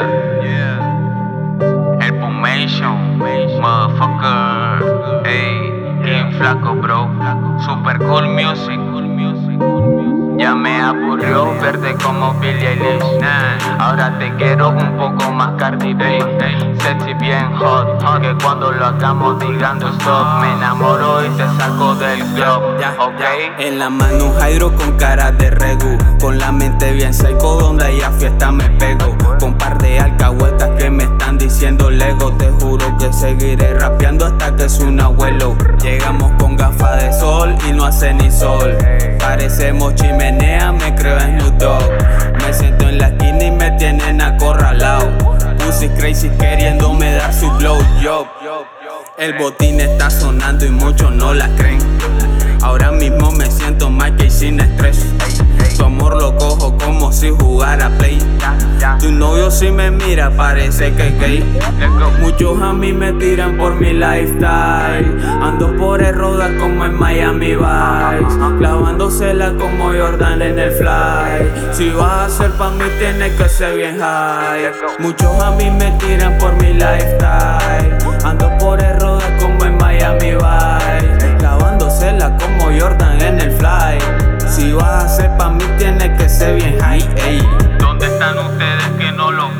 Yeah, yeah. El Pumation, motherfucker. Ey, bien flaco, bro. Super cool music. Ya me aburrió verte como Billie Eilish Ahora te quiero un poco más Cardi bien hot Que cuando lo hagamos digan stop Me enamoro y te saco del club Ok. En la mano un hydro con cara de regu. Con la mente bien seco donde haya fiesta me pego. Con par de alcahuetas que me están diciendo Lego. Te juro que seguiré rapeando hasta que es un abuelo. Llegamos con gafas de sol y no hace ni sol. Parecemos chimenea, me crazy queriéndome dar su blow job. El botín está sonando y muchos no la creen. Ahora mismo me siento más que sin estrés. Su amor lo cojo como si jugara play. Tu novio si me mira parece que gay. Muchos a mí me tiran por mi lifestyle. Ando por el roda como en Miami Vice. Clavándosela como Jordan en el fly. Si vas a ser pa' mí tienes que ser bien high. Muchos a mí me tiran por mi lifestyle.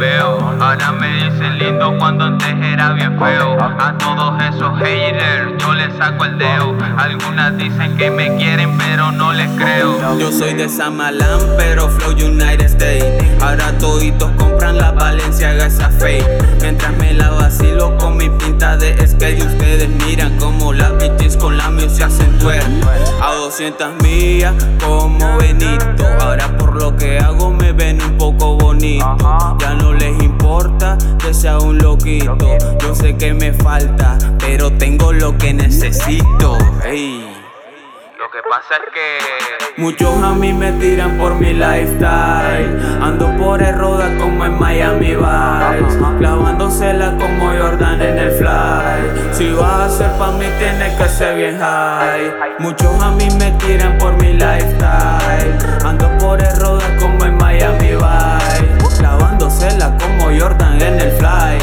Ahora me dicen lindo cuando antes era bien feo. A todos esos haters yo les saco el dedo. Algunas dicen que me quieren pero no les creo. Yo soy de Samalán pero flow United States. Ahora toditos compran la Valenciaga esa fake. Mientras me la vacilo con mi pinta de skate. Ustedes miran como las bitches con la music hacen twerk. A 200 millas como Benito. Ahora por lo que hago me ven un poco bonito. Ya no les importa que sea un loquito. Yo sé que me falta, pero tengo lo que necesito. Ey. Lo que pasa es que Muchos a mí me tiran por mi lifestyle. Ando por el roda como en Miami Vice. Clavándosela como Jordan en el fly. Ser pa' mí, tienes que ser bien high. Muchos a mí me tiran por mi lifestyle. Ando por el roda como en Miami Vice. Clavándosela como Jordan en el fly.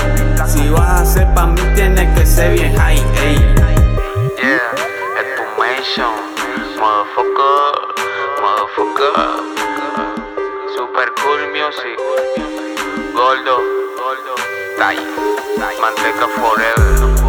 Si vas a ser pa' mí, tienes que ser bien high. Ey. Yeah, el Pumation, motherfucker, motherfucker. Super cool music. Goldo, Goldo, Tay, Manteca Forever.